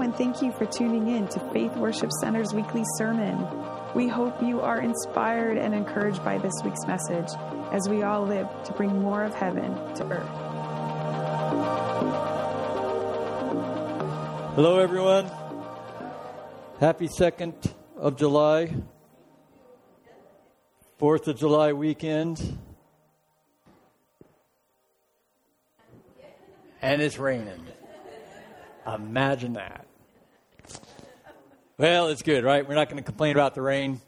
Hello, and thank you for tuning in to Faith Worship Center's weekly sermon. We hope you are inspired and encouraged by this week's message as we all live to bring more of heaven to earth. Hello, everyone. Happy 2nd of July, 4th of July weekend. And it's raining. Imagine that. Well, it's good, right? We're not going to complain about the rain.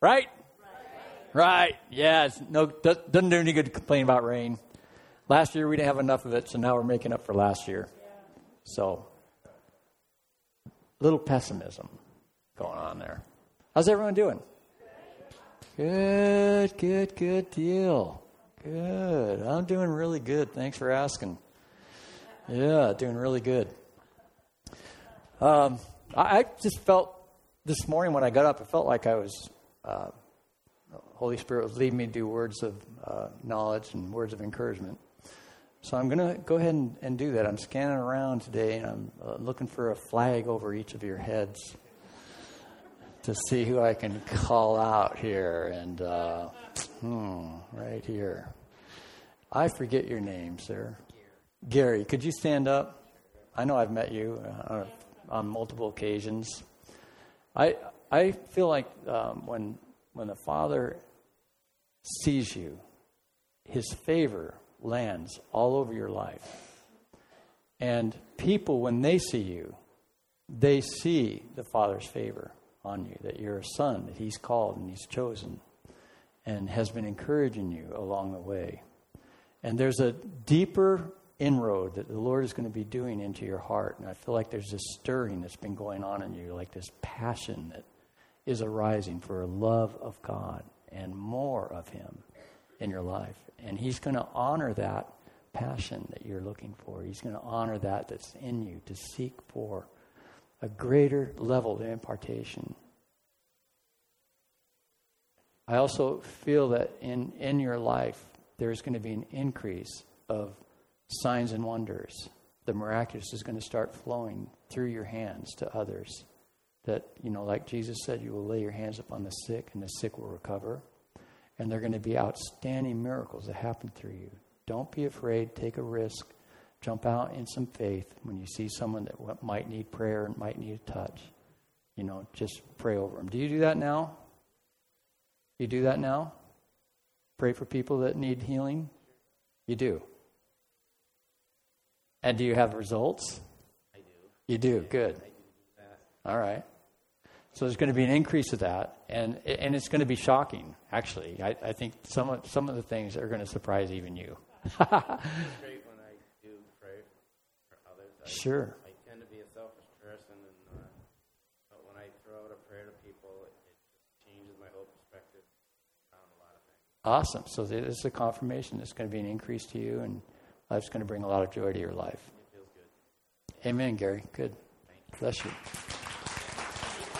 Right? Right. Yes. No, doesn't do any good to complain about rain. Last year we didn't have enough of it, so now we're making up for last year. So, a little pessimism going on there. How's everyone doing? Good, good, good deal. Good. I'm doing really good. Thanks for asking. Yeah, doing really good. Um, I, I, just felt this morning when I got up, it felt like I was, uh, Holy Spirit was leading me to do words of uh, knowledge and words of encouragement. So I'm going to go ahead and, and, do that. I'm scanning around today and I'm uh, looking for a flag over each of your heads to see who I can call out here. And, uh, hmm, right here. I forget your name, sir. Gary, could you stand up? I know I've met you uh, on multiple occasions. I, I feel like um, when, when the Father sees you, his favor lands all over your life. And people, when they see you, they see the Father's favor on you, that you're a son, that He's called and He's chosen, and has been encouraging you along the way. And there's a deeper inroad that the Lord is going to be doing into your heart. And I feel like there's this stirring that's been going on in you, like this passion that is arising for a love of God and more of Him in your life. And He's going to honor that passion that you're looking for. He's going to honor that that's in you to seek for a greater level of impartation. I also feel that in, in your life, there's going to be an increase of signs and wonders. The miraculous is going to start flowing through your hands to others. That, you know, like Jesus said, you will lay your hands upon the sick and the sick will recover. And there are going to be outstanding miracles that happen through you. Don't be afraid, take a risk, jump out in some faith when you see someone that might need prayer and might need a touch. You know, just pray over them. Do you do that now? You do that now? Pray for people that need healing? You do. And do you have results? I do. You do, good. Do All right. So there's going to be an increase of that, and and it's going to be shocking. Actually, I, I think some of some of the things are going to surprise even you. great when I do pray for others. I, sure. I tend to be a selfish person, and uh, but when I throw out a prayer to people, it, it just changes my whole perspective on a lot of things. Awesome. So this is a confirmation. It's going to be an increase to you, and it's going to bring a lot of joy to your life. It feels good. Amen, Gary. Good. Bless you.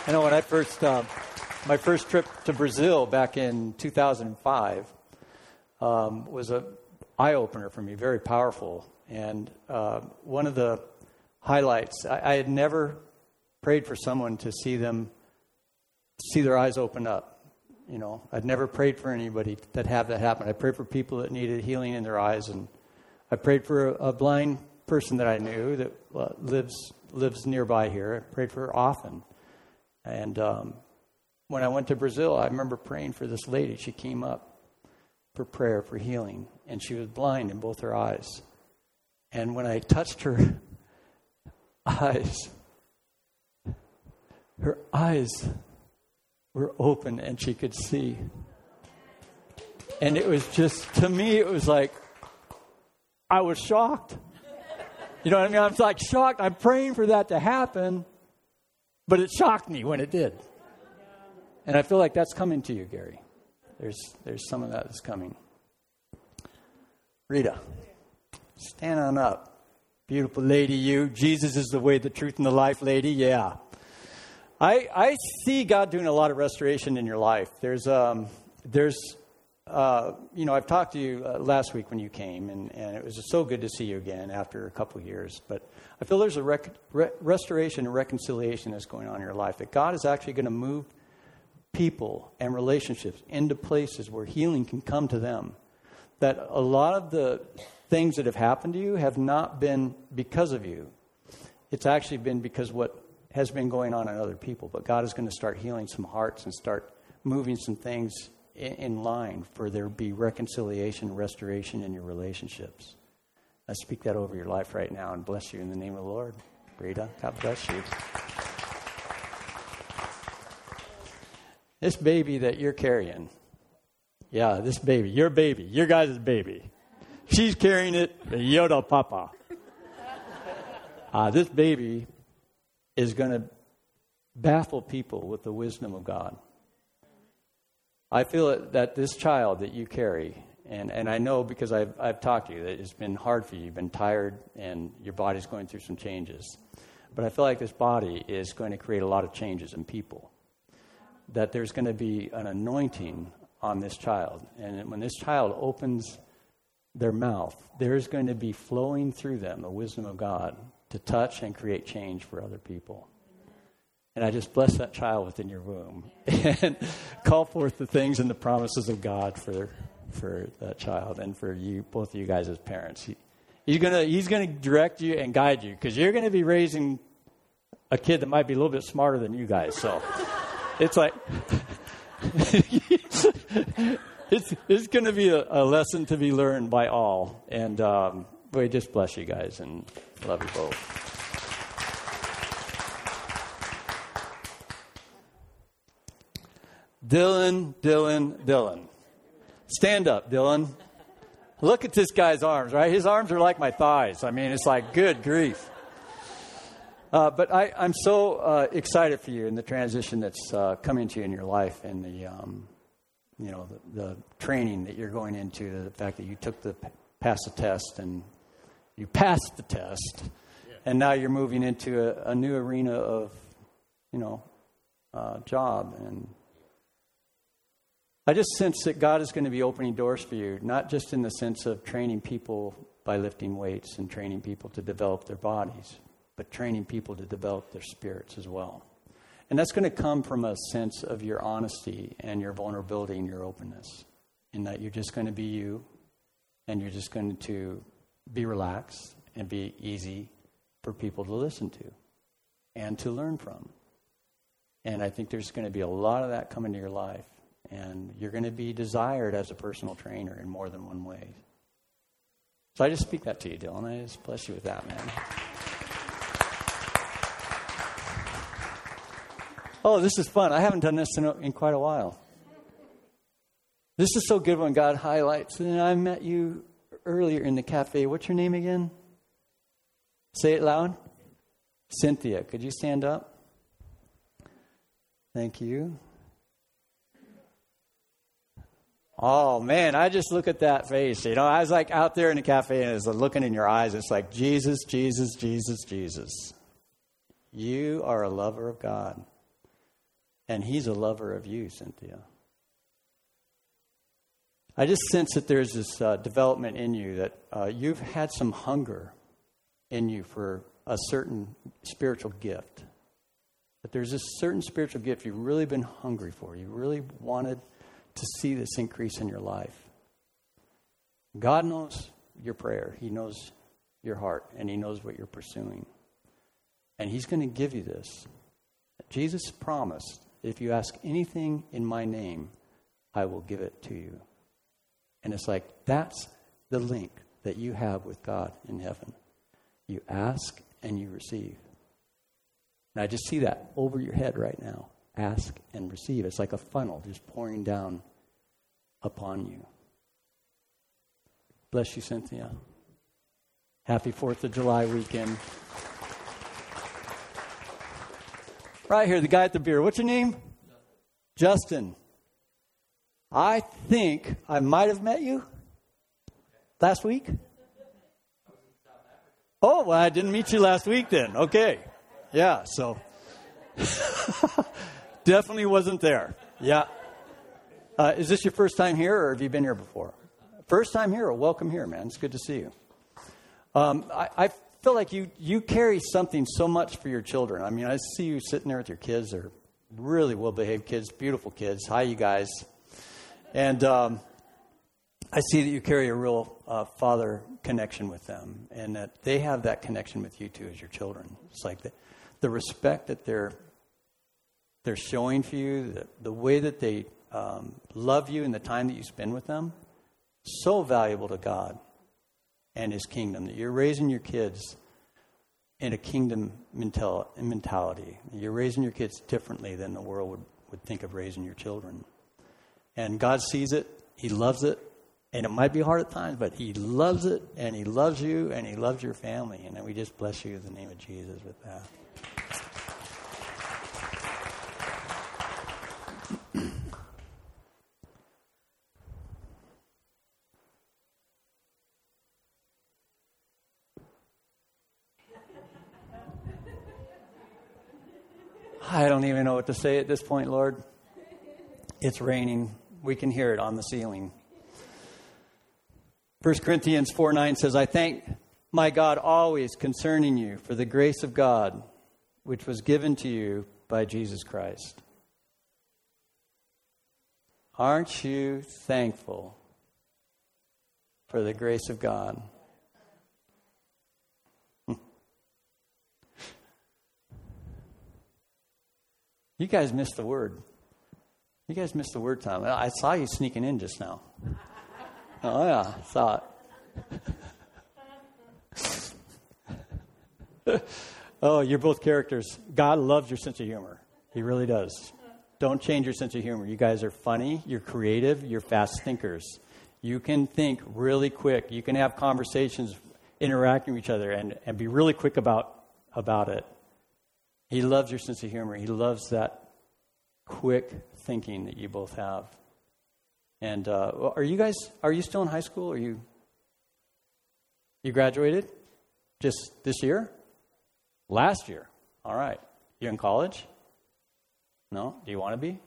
I know when I first, uh, my first trip to Brazil back in 2005 um, was a eye opener for me, very powerful. And uh, one of the highlights, I, I had never prayed for someone to see them see their eyes open up. You know, I'd never prayed for anybody that had that happen. I prayed for people that needed healing in their eyes, and I prayed for a, blind person that I knew that uh, lives lives nearby here. I prayed for her often, and um, when I went to Brazil, I remember praying for this lady. She came up for prayer for healing, and she was blind in both her eyes. And when I touched her eyes, her eyes were open and she could see. And it was just, to me, it was like, I was shocked. You know what I mean? I was like shocked. I'm praying for that to happen, but it shocked me when it did. And I feel like that's coming to you, Gary. There's, there's some of that that's coming. Rita, stand on up. Beautiful lady, you. Jesus is the way, the truth, and the life, lady. Yeah. I, I see God doing a lot of restoration in your life. There's, um, there's uh, you know, I've talked to you uh, last week when you came, and, and it was so good to see you again after a couple of years. But I feel there's a rec- re- restoration and reconciliation that's going on in your life, that God is actually going to move people and relationships into places where healing can come to them. That a lot of the things that have happened to you have not been because of you. It's actually been because what has been going on in other people. But God is going to start healing some hearts and start moving some things in, line for there be reconciliation, restoration in your relationships. I speak that over your life right now and bless you in the name of the Lord. Rita, God bless you. This baby that you're carrying, yeah, this baby, your baby, your guys' baby. She's carrying it, Yoda Papa. Uh, this baby is going to baffle people with the wisdom of God. I feel that this child that you carry, and, and I know because I've, I've talked to you that it's been hard for you, you've been tired, and your body's going through some changes. But I feel like this body is going to create a lot of changes in people. That there's going to be an anointing on this child. And when this child opens their mouth, there's going to be flowing through them the wisdom of God to touch and create change for other people. And I just bless that child within your womb and call forth the things and the promises of God for, for that child and for you, both of you guys as parents. He, he's going he's gonna direct you and guide you because you're going to be raising a kid that might be a little bit smarter than you guys. So it's like, it's, it's going to be a, a, lesson to be learned by all. And um, we just bless you guys and love you both. Dylan, Dylan, Dylan. Stand up, Dylan. Look at this guy's arms, right? His arms are like my thighs. I mean, it's like, good grief. Uh, but I, am so uh, excited for you in the transition that's uh, coming to you in your life and the, um, you know, the, the, training that you're going into, the fact that you took the pass the test and you passed the test, yeah. and now you're moving into a, a new arena of, you know, uh, job and I just sense that God is going to be opening doors for you, not just in the sense of training people by lifting weights and training people to develop their bodies, but training people to develop their spirits as well. And that's going to come from a sense of your honesty and your vulnerability and your openness, in that you're just going to be you and you're just going to be relaxed and be easy for people to listen to and to learn from. And I think there's going to be a lot of that coming to your life and you're going to be desired as a personal trainer in more than one way. So I just speak that to you, Dylan. I just bless you with that, man. Oh, this is fun. I haven't done this in, in quite a while. This is so good when God highlights. And I met you earlier in the cafe. What's your name again? Say it loud. Cynthia. Could you stand up? Thank you. Oh man, I just look at that face. You know, I was like out there in the cafe and it's looking in your eyes. It's like Jesus, Jesus, Jesus, Jesus. You are a lover of God, and He's a lover of you, Cynthia. I just sense that there's this uh, development in you that uh, you've had some hunger in you for a certain spiritual gift. That there's this certain spiritual gift you've really been hungry for. You really wanted to see this increase in your life. God knows your prayer, He knows your heart, and He knows what you're pursuing. And He's going to give you this. Jesus promised if you ask anything in my name, I will give it to you. And it's like that's the link that you have with God in heaven. You ask and you receive. And I just see that over your head right now ask and receive. It's like a funnel just pouring down upon you. Bless you, Cynthia. Happy 4th of July weekend. Right here, the guy at the beer. What's your name? Justin. I think I might have met you last week. Oh, well, I didn't meet you last week then. Okay. Yeah, so Definitely wasn't there. Yeah. Uh, is this your first time here, or have you been here before? First time here, welcome here, man. It's good to see you. Um, I, I, feel like you, you carry something so much for your children. I mean, I see you sitting there with your kids. They're really well behaved kids, beautiful kids. Hi, you guys. And um, I see that you carry a real uh, father connection with them, and that they have that connection with you too as your children. It's like the, the respect that they're they're showing for you, the, the way that they um, love you, and the time that you spend with them, so valuable to God and His kingdom. That you're raising your kids in a kingdom mentality. You're raising your kids differently than the world would, would think of raising your children. And God sees it, He loves it, and it might be hard at times, but He loves it, and He loves you, and He loves your family. And we just bless you in the name of Jesus with that. I don't even know what to say at this point, Lord. It's raining. We can hear it on the ceiling. 1 Corinthians 4 9 says, I thank my God always concerning you for the grace of God which was given to you by Jesus Christ. Aren't you thankful for the grace of God? You guys missed the word. You guys missed the word time. I saw you sneaking in just now. Oh, yeah, saw it. oh, you're both characters. God loves your sense of humor. He really does. Don't change your sense of humor. You guys are funny, you're creative, you're fast thinkers. You can think really quick. You can have conversations, interacting with each other, and, and be really quick about, about it. He loves your sense of humor. He loves that quick thinking that you both have. And uh, are you guys, are you still in high school? Are you, you graduated just this year? Last year. All right. You're in college? No? Do you want to be?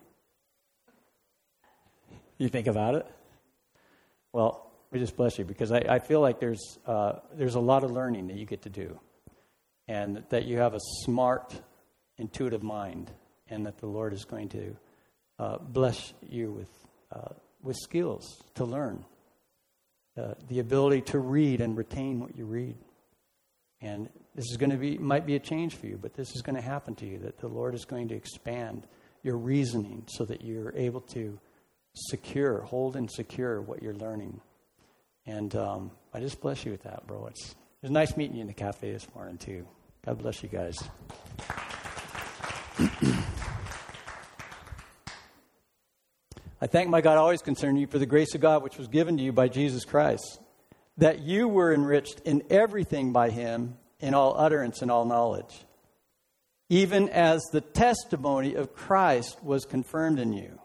You think about it? Well, we just bless you because I, I feel like there's, uh, there's a lot of learning that you get to do and that you have a smart, intuitive mind, and that the Lord is going to uh, bless you with, uh, with skills to learn, uh, the ability to read and retain what you read. And this is going to be, might be a change for you, but this is going to happen to you, that the Lord is going to expand your reasoning so that you're able to secure, hold and secure what you're learning. And um, I just bless you with that, bro. It's, it was nice meeting you in the cafe this morning, too. God bless you guys. I thank my God always concerning you for the grace of God which was given to you by Jesus Christ, that you were enriched in everything by him, in all utterance and all knowledge, even as the testimony of Christ was confirmed in you,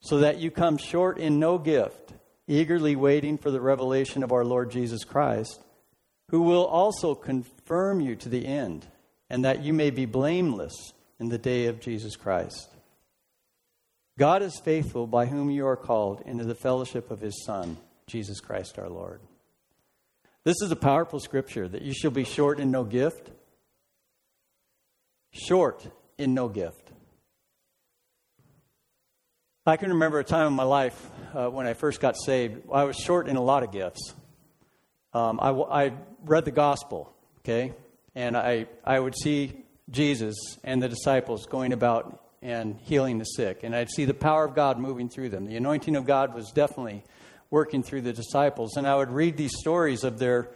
so that you come short in no gift, eagerly waiting for the revelation of our Lord Jesus Christ, who will also confirm you to the end and that you may be blameless in the day of Jesus Christ. God is faithful by whom you are called into the fellowship of his Son, Jesus Christ our Lord. This is a powerful scripture that you shall be short in no gift. Short in no gift. I can remember a time in my life uh, when I first got saved, I was short in a lot of gifts. Um, I, I read the gospel, okay? and I, I would see Jesus and the disciples going about and healing the sick. And I'd see the power of God moving through them. The anointing of God was definitely working through the disciples. And I would read these stories of their,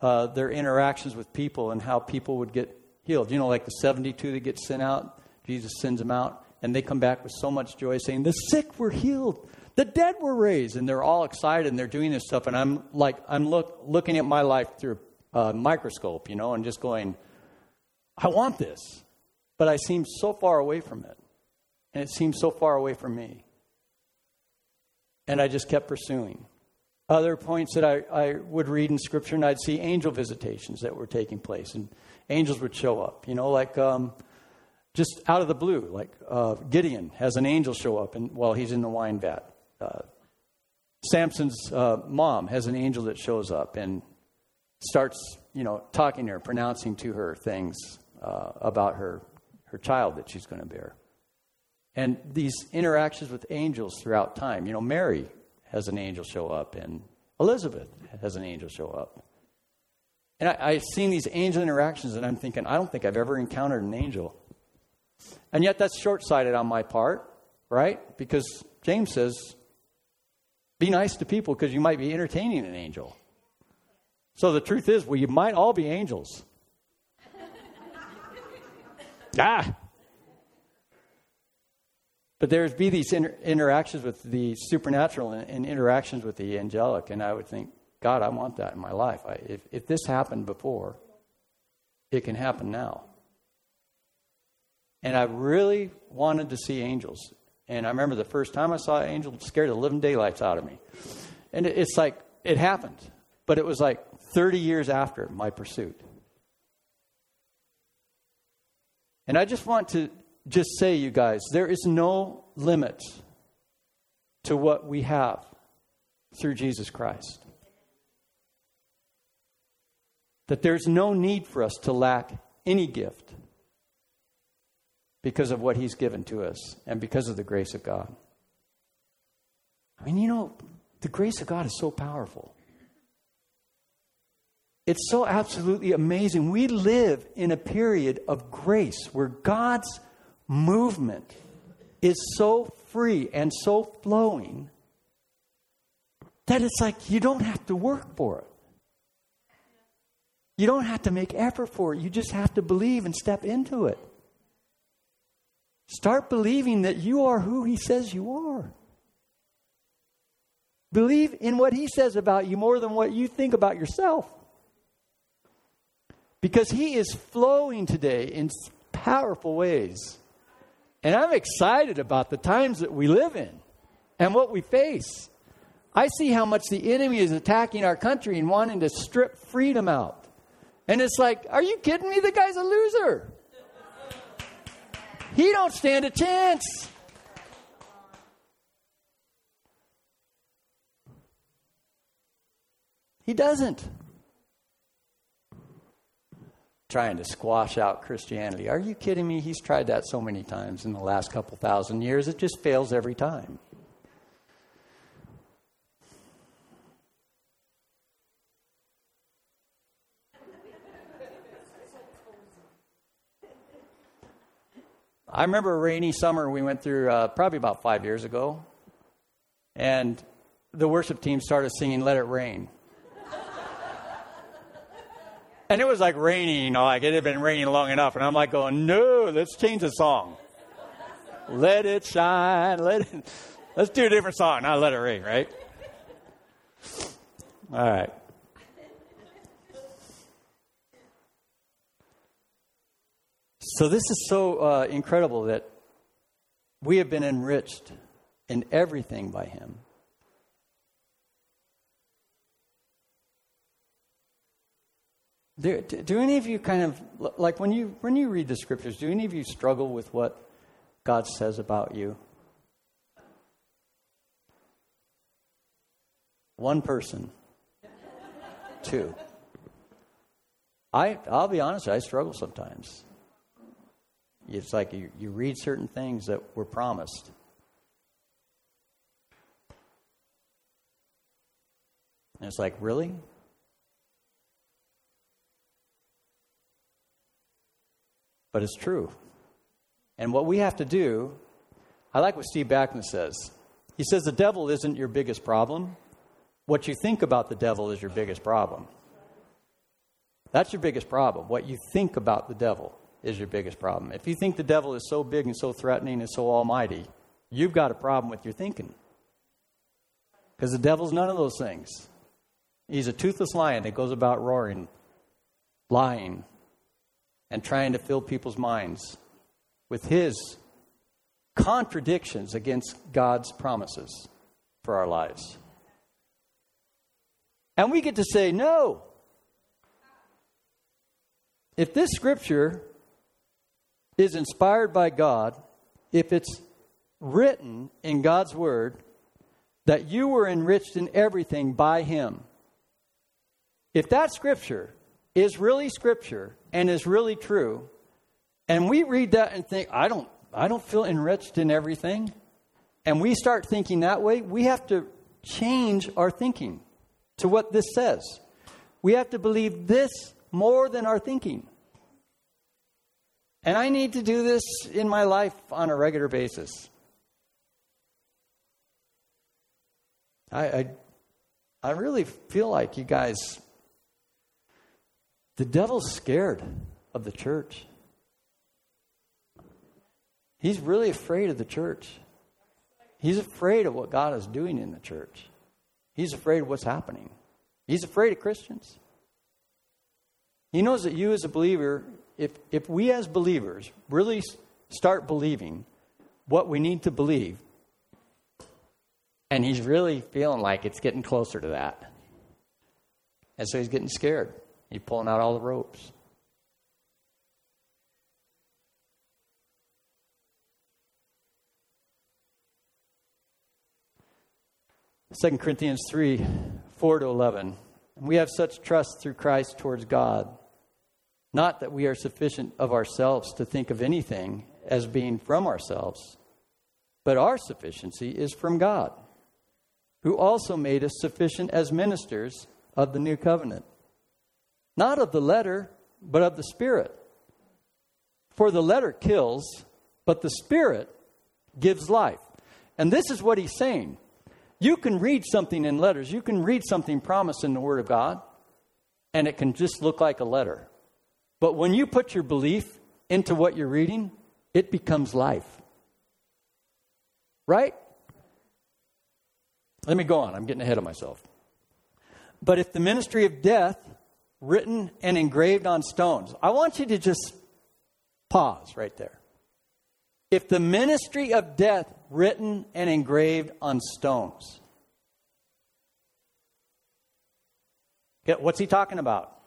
uh, their interactions with people and how people would get healed. You know, like the 72 that get sent out, Jesus sends them out, and they come back with so much joy saying, The sick were healed. The dead were raised, and they're all excited, and they're doing this stuff. And I'm like, I'm look, looking at my life through a microscope, you know, and just going, I want this. But I seem so far away from it. And it seemed so far away from me. And I just kept pursuing. Other points that I, I would read in Scripture, and I'd see angel visitations that were taking place, and angels would show up. You know, like um, just out of the blue, like uh, Gideon has an angel show up and while he's in the wine vat. Samson's uh, mom has an angel that shows up and starts, you know, talking to her, pronouncing to her things uh, about her her child that she's going to bear. And these interactions with angels throughout time. You know, Mary has an angel show up, and Elizabeth has an angel show up. And I, I've seen these angel interactions, and I'm thinking, I don't think I've ever encountered an angel. And yet, that's short sighted on my part, right? Because James says, be nice to people because you might be entertaining an angel. So the truth is, well, you might all be angels. ah! But there's be these inter- interactions with the supernatural and, and, interactions with the angelic, and I would think, God, I want that in my life. I, if, if this happened before, it can happen now. And I really wanted to see angels. And I remember the first time I saw an angel, scared the living daylights out of me. And it's like, it happened. But it was like 30 years after my pursuit. And I just want to just say, you guys, there is no limit to what we have through Jesus Christ. That there's no need for us to lack any gift because of what He's given to us and because of the grace of God. I mean, you know, the grace of God is so powerful. It's so absolutely amazing. We live in a period of grace where God's movement is so free and so flowing that it's like you don't have to work for it. You don't have to make effort for it. You just have to believe and step into it. Start believing that you are who He says you are. Believe in what He says about you more than what you think about yourself. Because He is flowing today in powerful ways. And I'm excited about the times that we live in and what we face. I see how much the enemy is attacking our country and wanting to strip freedom out. And it's like, are you kidding me? The guy's a loser. He don't stand a chance. He doesn't trying to squash out Christianity. Are you kidding me? He's tried that so many times in the last couple thousand years, it just fails every time. I remember a rainy summer we went through uh, probably about five years ago, and the worship team started singing Let It Rain. And it was like raining, you know, like it had been raining long enough. And I'm like going, no, let's change the song. let it shine. Let it, let's do a different song, not let it rain, right? All right. So this is so uh, incredible that we have been enriched in everything by Him. Do, do any of you kind of like when you when you read the scriptures? Do any of you struggle with what God says about you? One person, two. I I'll be honest. I struggle sometimes. It's like you, you read certain things that were promised. And it's like, really? but it's true. And what we have to do, I like what Steve Backlund says. He says the devil isn't your biggest problem. What you think about the devil is your biggest problem. That's your biggest problem. What you think about the devil is your biggest problem. If you think the devil is so big and so threatening and so almighty, you've got a problem with your thinking. Because the devil's none of those things. He's a toothless lion that goes about roaring, lying, and trying to fill people's minds with his contradictions against God's promises for our lives. And we get to say, no. If this scripture is inspired by God if it's written in God's Word that you were enriched in everything by Him. If that Scripture is really Scripture and is really true, and we read that and think, I don't, I don't feel enriched in everything, and we start thinking that way, we have to change our thinking to what this says. We have to believe this more than our thinking. And I need to do this in my life on a regular basis. I, I, I really feel like you guys, the devil's scared of the church. He's really afraid of the church. He's afraid of what God is doing in the church. He's afraid of what's happening. He's afraid of Christians. He knows that you, as a believer, if, if we as believers really start believing what we need to believe, and he's really feeling like it's getting closer to that. And so he's getting scared. He's pulling out all the ropes. Second Corinthians 3 4 to 11. We have such trust through Christ towards God. Not that we are sufficient of ourselves to think of anything as being from ourselves, but our sufficiency is from God who also made us sufficient as ministers of the new covenant. Not of the letter, but of the Spirit. For the letter kills, but the Spirit gives life. And this is what he's saying. You can read something in letters, you can read something promised in the Word of God, and it can just look like a letter. But when you put your belief into what you're reading, it becomes life. Right? Let me go on. I'm getting ahead of myself. But if the ministry of death, written and engraved on stones, I want you to just pause right there. If the ministry of death, written and engraved on stones, what's he talking about?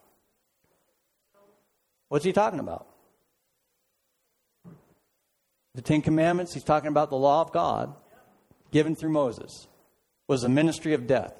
What's he talking about? The Ten Commandments, he's talking about the law of God given through Moses was a ministry of death.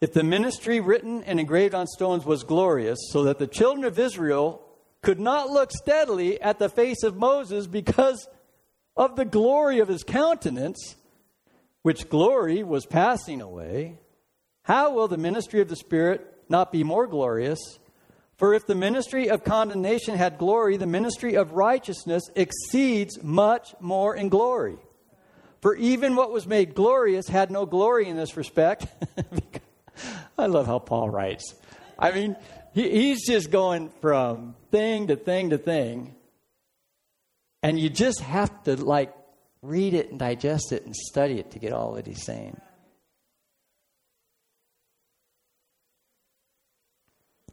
If the ministry written and engraved on stones was glorious, so that the children of Israel could not look steadily at the face of Moses because of the glory of his countenance, which glory was passing away, how will the ministry of the Spirit not be more glorious? For if the ministry of condemnation had glory, the ministry of righteousness exceeds much more in glory. For even what was made glorious had no glory in this respect. I love how Paul writes. I mean, he, he's just going from thing to thing to thing. And you just have to, like, read it and digest it and study it to get all that he's saying.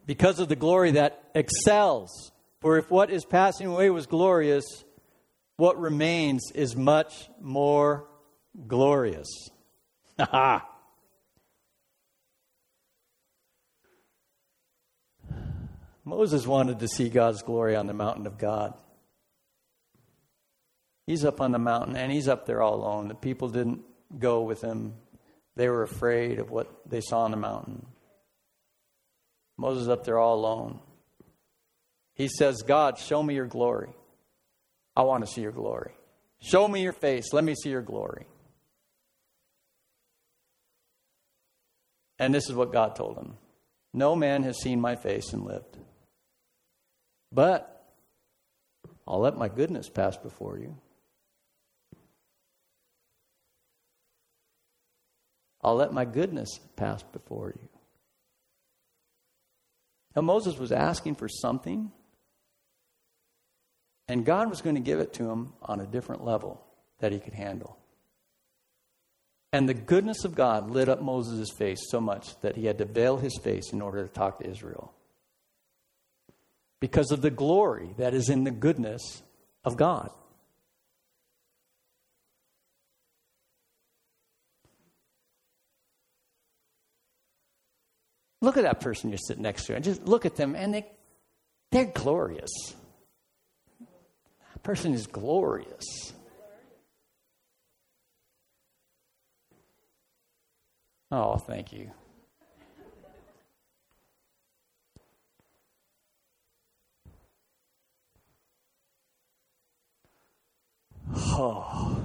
because of the glory that excels. For if what is passing away was glorious, what remains is much more glorious. Moses wanted to see God's glory on the mountain of God. He's up on the mountain and he's up there all alone. The people didn't go with him, they were afraid of what they saw on the mountain. Moses up there all alone. He says, God, show me your glory. I want to see your glory. Show me your face. Let me see your glory. And this is what God told him No man has seen my face and lived. But I'll let my goodness pass before you. I'll let my goodness pass before you. Now, Moses was asking for something, and God was going to give it to him on a different level that he could handle. And the goodness of God lit up Moses' face so much that he had to veil his face in order to talk to Israel because of the glory that is in the goodness of God. Look at that person you're sitting next to and just look at them and they, they're glorious. That person is glorious. Oh, thank you. Oh.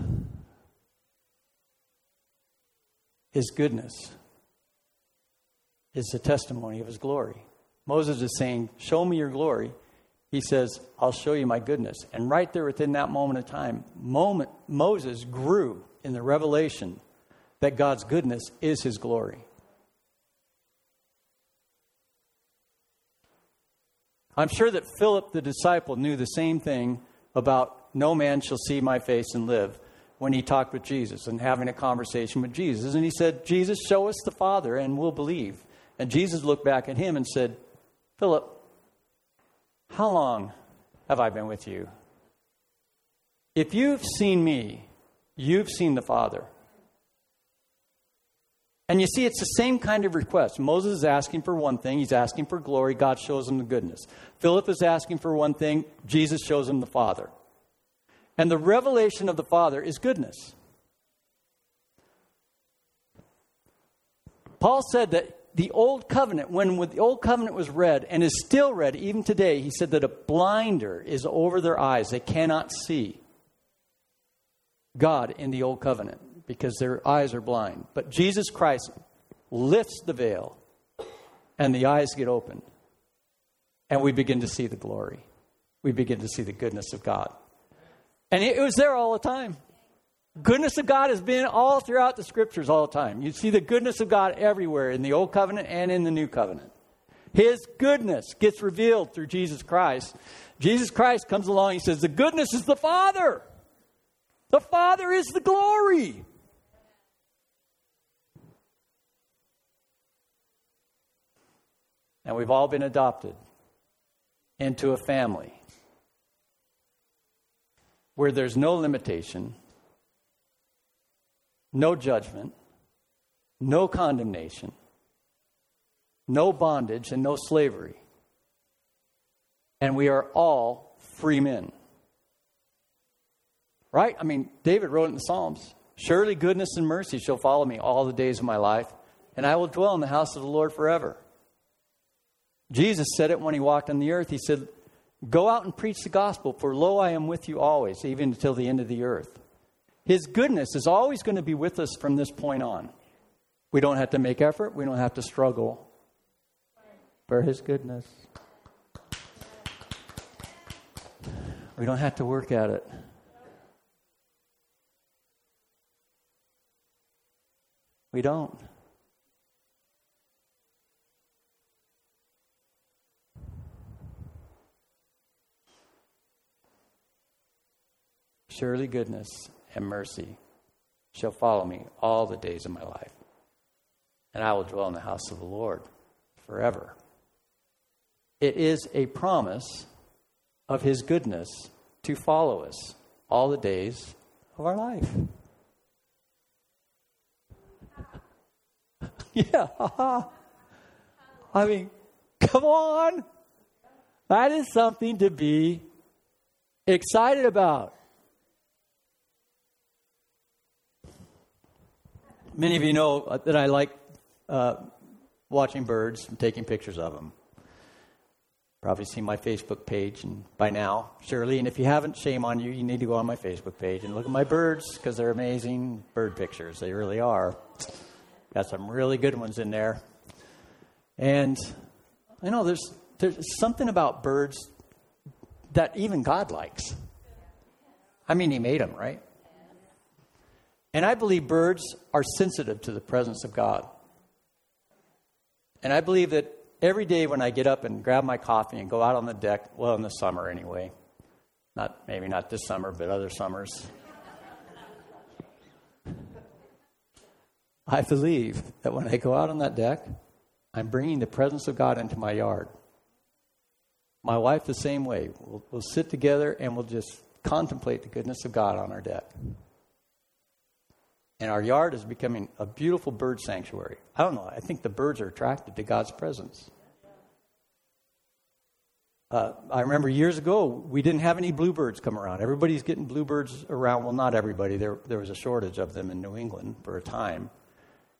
His goodness is the testimony of his glory. Moses is saying, Show me your glory. He says, I'll show you my goodness. And right there within that moment of time, moment, Moses grew in the revelation that God's goodness is his glory. I'm sure that Philip the disciple knew the same thing about no man shall see my face and live when he talked with Jesus and having a conversation with Jesus. And he said, Jesus, show us the Father and we'll believe. And Jesus looked back at him and said, Philip, how long have I been with you? If you've seen me, you've seen the Father. And you see, it's the same kind of request. Moses is asking for one thing, he's asking for glory. God shows him the goodness. Philip is asking for one thing, Jesus shows him the Father. And the revelation of the Father is goodness. Paul said that the old covenant, when the old covenant was read and is still read even today, he said that a blinder is over their eyes. They cannot see God in the old covenant because their eyes are blind. But Jesus Christ lifts the veil and the eyes get opened. And we begin to see the glory. We begin to see the goodness of God. And it was there all the time. Goodness of God has been all throughout the scriptures all the time. You see the goodness of God everywhere in the Old Covenant and in the New Covenant. His goodness gets revealed through Jesus Christ. Jesus Christ comes along, he says, The goodness is the Father. The Father is the glory. And we've all been adopted into a family where there's no limitation, no judgment, no condemnation, no bondage, and no slavery. And we are all free men. Right? I mean, David wrote in the Psalms Surely goodness and mercy shall follow me all the days of my life, and I will dwell in the house of the Lord forever. Jesus said it when he walked on the earth. He said, Go out and preach the gospel, for lo, I am with you always, even until the end of the earth. His goodness is always going to be with us from this point on. We don't have to make effort, we don't have to struggle for His goodness. We don't have to work at it. We don't. Surely goodness and mercy shall follow me all the days of my life, and I will dwell in the house of the Lord forever. It is a promise of his goodness to follow us all the days of our life. yeah. I mean, come on. That is something to be excited about. Many of you know that I like uh, watching birds and taking pictures of them. Probably seen my Facebook page and by now, surely. And if you haven't, shame on you. You need to go on my Facebook page and look at my birds because they're amazing bird pictures. They really are. Got some really good ones in there. And I know there's there's something about birds that even God likes. I mean, He made them, right? And I believe birds are sensitive to the presence of God. And I believe that every day when I get up and grab my coffee and go out on the deck, well, in the summer anyway, not maybe not this summer, but other summers, I believe that when I go out on that deck, I'm bringing the presence of God into my yard. My wife, the same way. We'll, we'll sit together and we'll just contemplate the goodness of God on our deck. And our yard is becoming a beautiful bird sanctuary. I don't know. I think the birds are attracted to God's presence. Uh, I remember years ago, we didn't have any bluebirds come around. Everybody's getting bluebirds around. Well, not everybody. There, there was a shortage of them in New England for a time.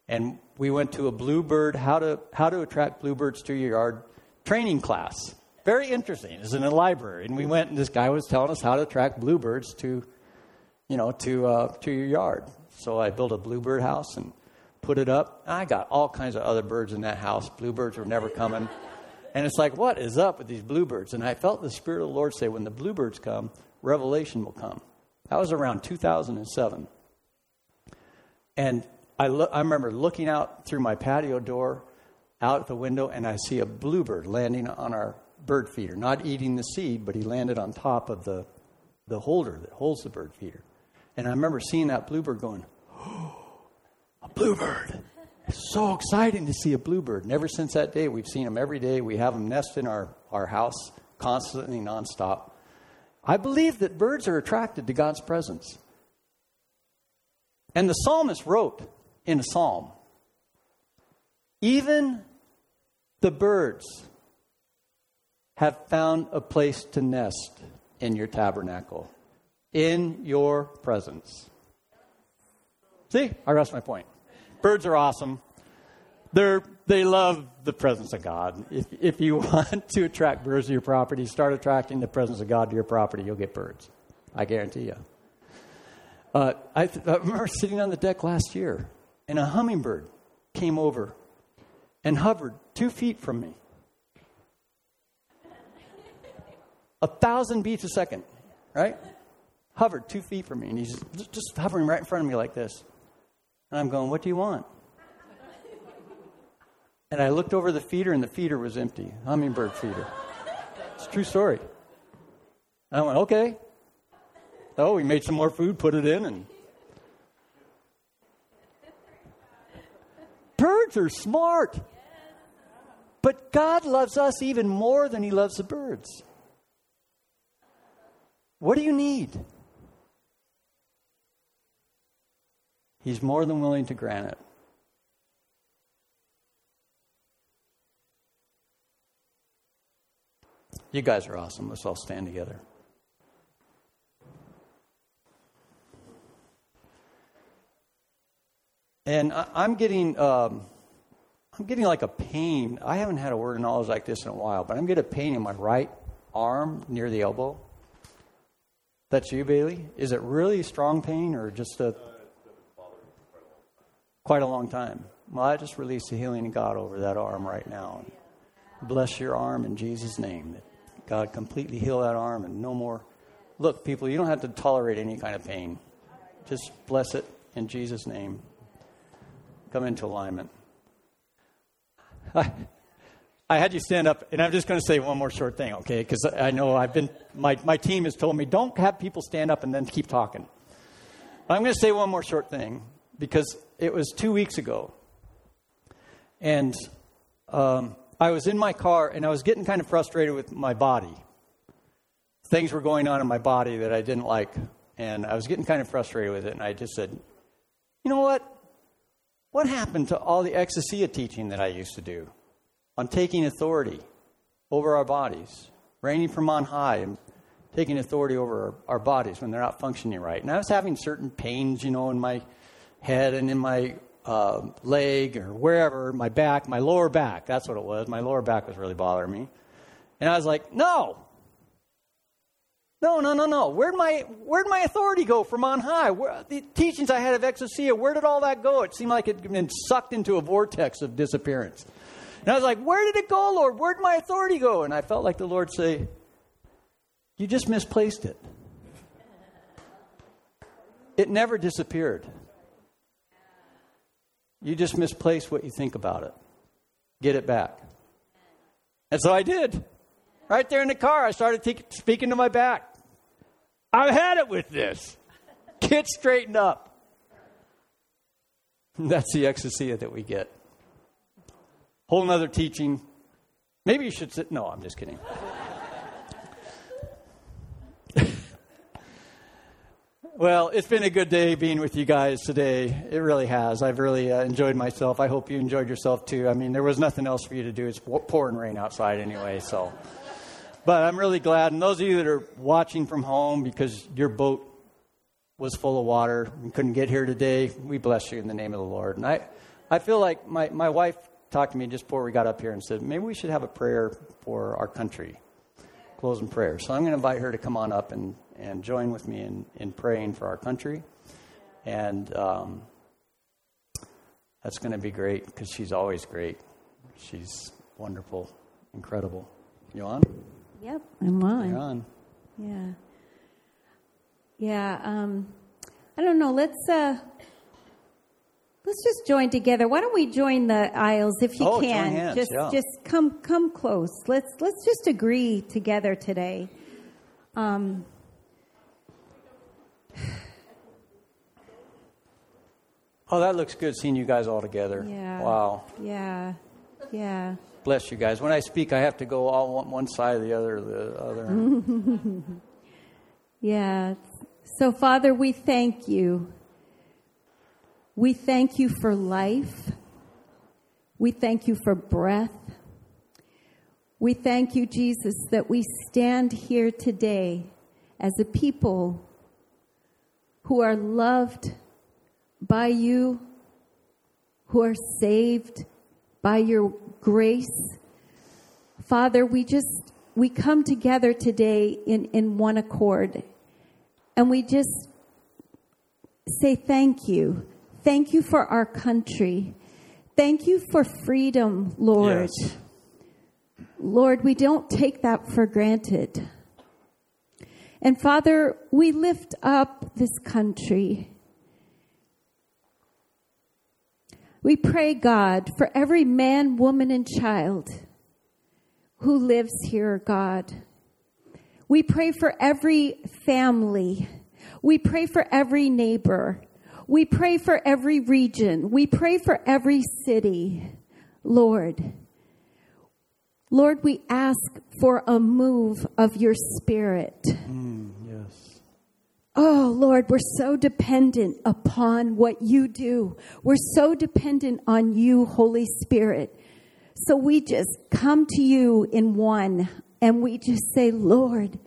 And we went to a bluebird, how to, how to attract bluebirds to your yard training class. Very interesting. It was in a library. And we went, and this guy was telling us how to attract bluebirds to, you know, to, uh, to your yard. So I built a bluebird house and put it up. I got all kinds of other birds in that house. Bluebirds were never coming. And it's like, what is up with these bluebirds? And I felt the Spirit of the Lord say, when the bluebirds come, revelation will come. That was around 2007. And I, lo- I remember looking out through my patio door, out the window, and I see a bluebird landing on our bird feeder, not eating the seed, but he landed on top of the, the holder that holds the bird feeder. And I remember seeing that bluebird going, oh, a bluebird. It's so exciting to see a bluebird. And ever since that day, we've seen them every day. We have them nest in our, our house constantly, nonstop. I believe that birds are attracted to God's presence. And the psalmist wrote in a psalm even the birds have found a place to nest in your tabernacle in your presence. See, I rest my point. Birds are awesome. They're, they love the presence of God. If, if you want to attract birds to your property, start attracting the presence of God to your property, you'll get birds. I guarantee you. Uh, I, th- I remember sitting on the deck last year, and a hummingbird came over and hovered two feet from me. A thousand beats a second, right? Hovered two feet from me, and he's just hovering right in front of me like this. And I'm going, What do you want? And I looked over the feeder, and the feeder was empty hummingbird feeder. It's a true story. And I went, Okay. Oh, we made some more food, put it in, and. Birds are smart. But God loves us even more than He loves the birds. What do you need? He's more than willing to grant it. You guys are awesome. Let's all stand together. And I, am getting, um, I'm getting like a pain. I haven't had a word of knowledge like this in a while, but I'm getting a pain in my right arm near the elbow. That's you, Bailey. Is it really strong pain or just a? Quite a long time. Well, I just release the healing of God over that arm right now. Bless your arm in Jesus' name. God completely heal that arm and no more. Look, people, you don't have to tolerate any kind of pain. Just bless it in Jesus' name. Come into alignment. I, I had you stand up, and I'm just going to say one more short thing, okay? Because I know I've been, my, my team has told me don't have people stand up and then keep talking. I'm going to say one more short thing because it was two weeks ago. And um, I was in my car and I was getting kind of frustrated with my body. Things were going on in my body that I didn't like. And I was getting kind of frustrated with it. And I just said, you know what? What happened to all the exousia teaching that I used to do on taking authority over our bodies, reigning from on high, and taking authority over our, our bodies when they're not functioning right? And I was having certain pains, you know, in my head and in my uh, leg or wherever, my back, my lower back. That's what it was. My lower back was really bothering me. And I was like, no. No, no, no, no. Where'd my, where'd my authority go from on high? Where, the teachings I had of exousia, where did all that go? It seemed like it had been sucked into a vortex of disappearance. And I was like, where did it go, Lord? Where'd my authority go? And I felt like the Lord say, you just misplaced it. It never disappeared. You just misplace what you think about it. Get it back. And so I did. Right there in the car, I started te- speaking to my back. I've had it with this. Get straightened up. That's the exousia that we get. Whole nother teaching. Maybe you should sit. No, I'm just kidding. Well, it's been a good day being with you guys today. It really has. I've really uh, enjoyed myself. I hope you enjoyed yourself too. I mean, there was nothing else for you to do. It's pouring rain outside anyway, so. But I'm really glad. And those of you that are watching from home because your boat was full of water and couldn't get here today, we bless you in the name of the Lord. And I, I feel like my, my wife talked to me just before we got up here and said, maybe we should have a prayer for our country. Closing prayer. So I'm going to invite her to come on up and and join with me in, in praying for our country. And um, that's going to be great because she's always great. She's wonderful, incredible. You on? Yep, I'm on. You're on. Yeah. Yeah. Um, I don't know. Let's uh, let's just join together. Why don't we join the aisles if you oh, can? Hands, just yeah. just come come close. Let's let's just agree together today. Um, Oh, that looks good seeing you guys all together. Yeah. Wow. Yeah. Yeah. Bless you guys. When I speak, I have to go all one, one side or the other, the other. yeah. So, Father, we thank you. We thank you for life. We thank you for breath. We thank you, Jesus, that we stand here today as a people who are loved by you, who are saved by your grace. Father, we just, we come together today in, in one accord and we just say thank you. Thank you for our country. Thank you for freedom, Lord. Yes. Lord, we don't take that for granted. And Father, we lift up this country. We pray, God, for every man, woman, and child who lives here, God. We pray for every family. We pray for every neighbor. We pray for every region. We pray for every city, Lord. Lord, we ask for a move of your spirit. Mm, yes. Oh, Lord, we're so dependent upon what you do. We're so dependent on you, Holy Spirit. So we just come to you in one and we just say, Lord,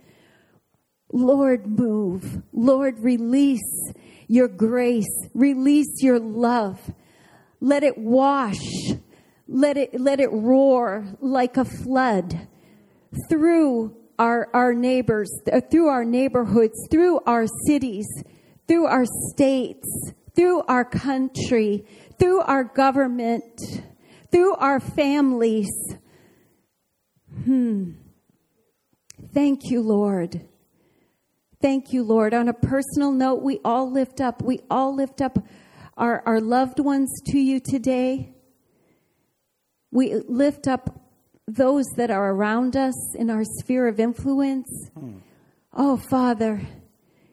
Lord, move. Lord, release your grace. Release your love. Let it wash. Let it, let it roar like a flood through our, our neighbors, uh, through our neighborhoods, through our cities, through our states, through our country, through our government, through our families. Hmm. Thank you, Lord. Thank you, Lord. On a personal note, we all lift up, we all lift up our, our loved ones to you today. We lift up those that are around us in our sphere of influence. Hmm. Oh, Father,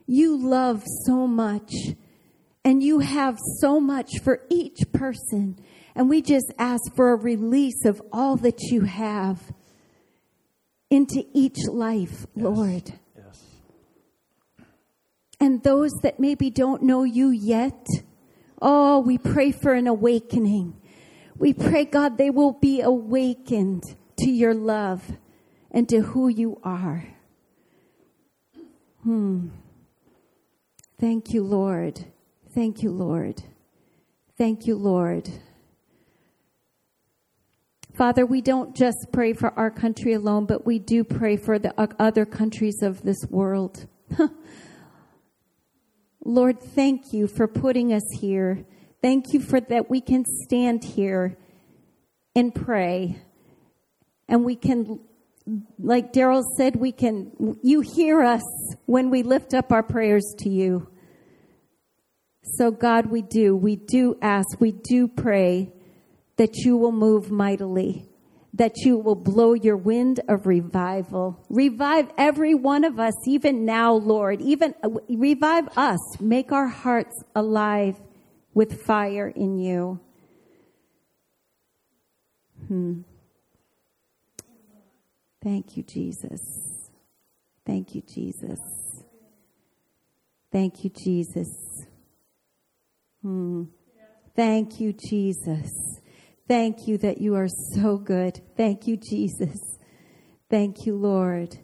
you love so much and you have so much for each person. And we just ask for a release of all that you have into each life, Yes. Lord. And those that maybe don't know you yet, oh, we pray for an awakening. We pray, God, they will be awakened to your love and to who you are. Hmm. Thank you, Lord. Thank you, Lord. Thank you, Lord. Father, we don't just pray for our country alone, but we do pray for the other countries of this world. Lord, thank you for putting us here. Thank you for that we can stand here and pray. And we can, like Daryl said, we can, you hear us when we lift up our prayers to you. So, God, we do, we do ask, we do pray that you will move mightily, that you will blow your wind of revival. Revive every one of us, even now, Lord. Even uh, revive us. Make our hearts alive with fire in you. Hmm. Thank you, Jesus. Thank you, Jesus. Thank you, Jesus. Hmm. Thank you, Jesus. Thank you that you are so good. Thank you, Jesus. Thank you, Lord.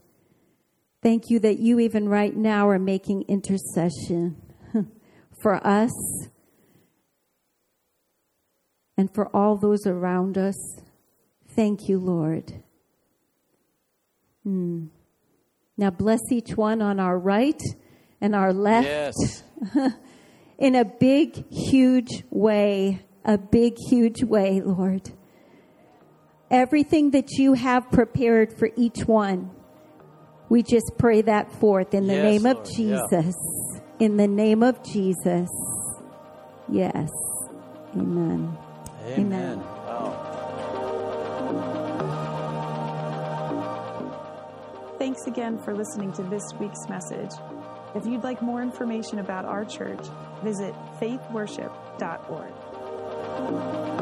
Thank you that you, even right now, are making intercession for us and for all those around us. Thank you, Lord. Hmm. Now bless each one on our right and our left Yes. in a big, huge way. A big, huge way, Lord. Everything that you have prepared for each one, we just pray that forth in the Yes, name of Lord. Yeah. Jesus. In the name of Jesus. Yes. Amen. Amen. Amen. Wow. Thanks again for listening to this week's message. If you'd like more information about our church, visit faithworship.org. Bye.